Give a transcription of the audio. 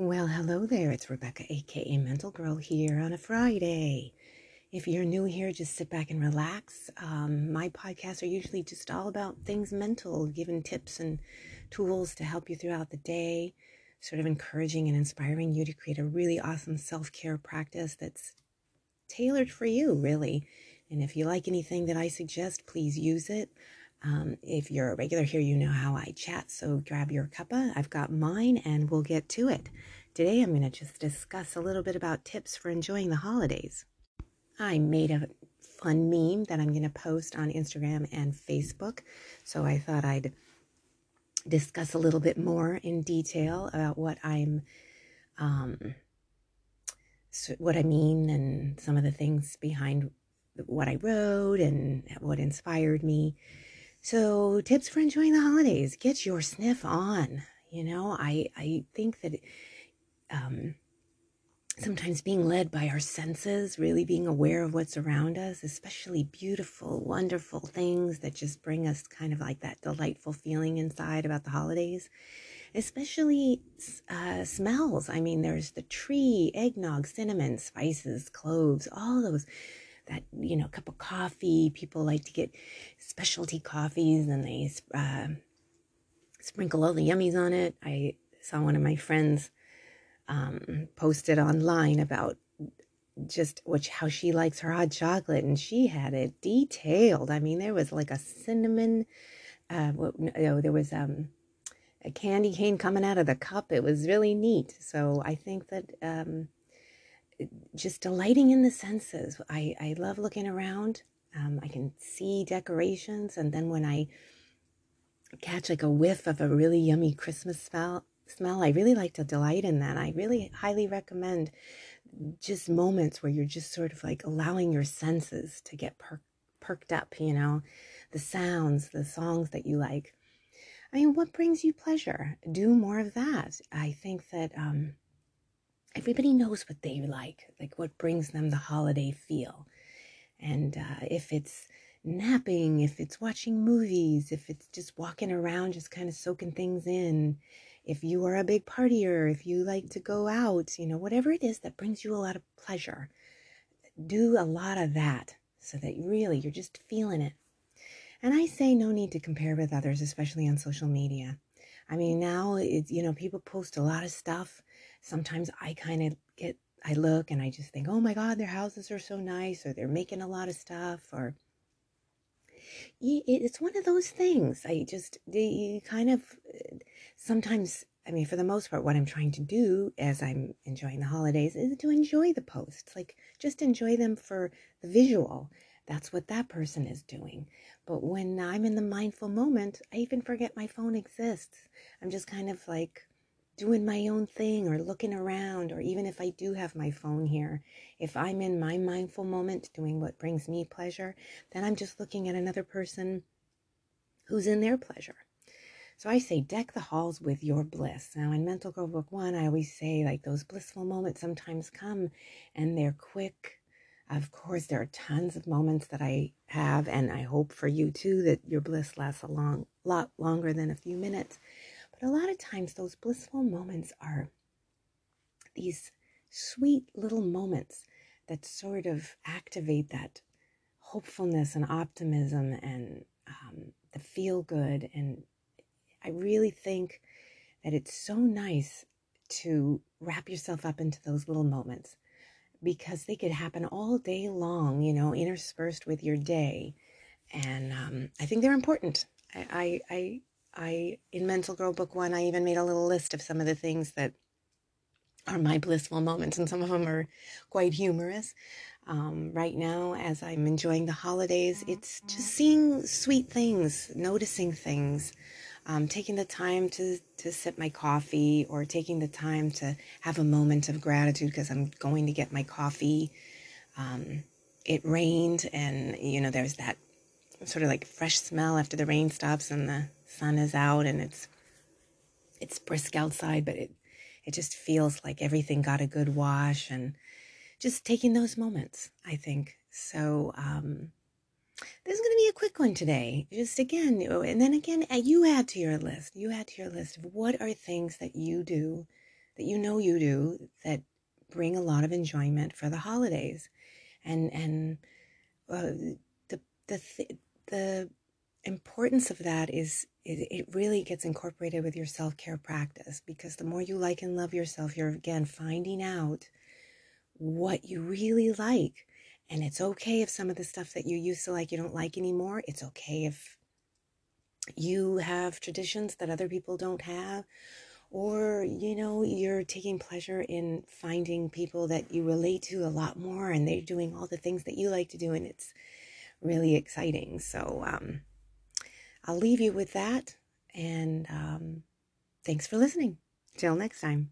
Well, hello there. It's Rebecca, aka Mental Girl, here on a Friday. If you're new here, just sit back and relax. Um, my podcasts are usually just all about things mental, giving tips and tools to help you throughout the day, sort of encouraging and inspiring you to create a really awesome self care practice that's tailored for you, really. And if you like anything that I suggest, please use it. Um, if you're a regular here, you know how I chat, so grab your cuppa. I've got mine and we'll get to it. Today, I'm going to just discuss a little bit about tips for enjoying the holidays. I made a fun meme that I'm going to post on Instagram and Facebook, so I thought I'd discuss a little bit more in detail about what I'm. Um, what I mean and some of the things behind what I wrote and what inspired me. So, tips for enjoying the holidays get your sniff on. You know, I, I think that um, sometimes being led by our senses, really being aware of what's around us, especially beautiful, wonderful things that just bring us kind of like that delightful feeling inside about the holidays, especially uh, smells. I mean, there's the tree, eggnog, cinnamon, spices, cloves, all those that you know cup of coffee. People like to get specialty coffees and they uh, sprinkle all the yummies on it. I saw one of my friends um, posted online about just which how she likes her hot chocolate and she had it detailed. I mean there was like a cinnamon uh no, there was um a candy cane coming out of the cup. It was really neat. So i think that um just delighting in the senses. I, I love looking around. Um, I can see decorations, and then when I catch like a whiff of a really yummy Christmas smell, smell, I really like to delight in that. I really highly recommend just moments where you're just sort of like allowing your senses to get per- perked up. You know, the sounds, the songs that you like. I mean, what brings you pleasure? Do more of that. I think that. Um, everybody knows what they like, like what brings them the holiday feel. And uh, if it's napping, if it's watching movies, if it's just walking around, just kind of soaking things in, if you are a big partier, if you like to go out, you know, whatever it is that brings you a lot of pleasure, do a lot of that so that really you're just feeling it. And I say no need to compare with others, especially on social media. I mean, now, it, you know, people post a lot of stuff sometimes I kind of get, I look and I just think, oh my God, their houses are so nice, or they're making a lot of stuff, or it's one of those things. I just, you kind of sometimes, I mean, for the most part, what I'm trying to do as I'm enjoying the holidays is to enjoy the posts, like just enjoy them for the visual. That's what that person is doing. But when I'm in the mindful moment, I even forget my phone exists. I'm just kind of like doing my own thing or looking around, or even if I do have my phone here, if I'm in my mindful moment doing what brings me pleasure, then I'm just looking at another person who's in their pleasure. So I say, deck the halls with your bliss. Now, in Mental Girl Book One, I always say, like, those blissful moments sometimes come and they're quick. Of course, there are tons of moments that I have, and I hope for you too that your bliss lasts a long, lot longer than a few minutes. But a lot of times, those blissful moments are these sweet little moments that sort of activate that hopefulness and optimism and um, the feel good. And I really think that it's so nice to wrap yourself up into those little moments because they could happen all day long, you know, interspersed with your day. And um, I think they're important. I, I, I I, in Mental Girl Book One, I even made a little list of some of the things that are my blissful moments, and some of them are quite humorous. Um, right now, as I'm enjoying the holidays, it's just seeing sweet things, noticing things, um, taking the time to, to sip my coffee or taking the time to have a moment of gratitude because I'm going to get my coffee. Um, it rained, and you know, there's that sort of like fresh smell after the rain stops and the sun is out and it's it's brisk outside, but it it just feels like everything got a good wash and just taking those moments, I think. So um this is going to be a quick one today. Just again, and then again, uh, you add to your list. You add to your list of what are things that you do that you know you do that bring a lot of enjoyment for the holidays. And, and, uh, the, the, th- the importance of that is it, it really gets incorporated with your self-care practice because the more you like and love yourself, you're again finding out what you really like. And it's okay if some of the stuff that you used to like you don't like anymore. It's okay if you have traditions that other people don't have. Or, you know, you're taking pleasure in finding people that you relate to a lot more and they're doing all the things that you like to do. And it's really exciting. So, um, I'll leave you with that. And um, thanks for listening. Till next time.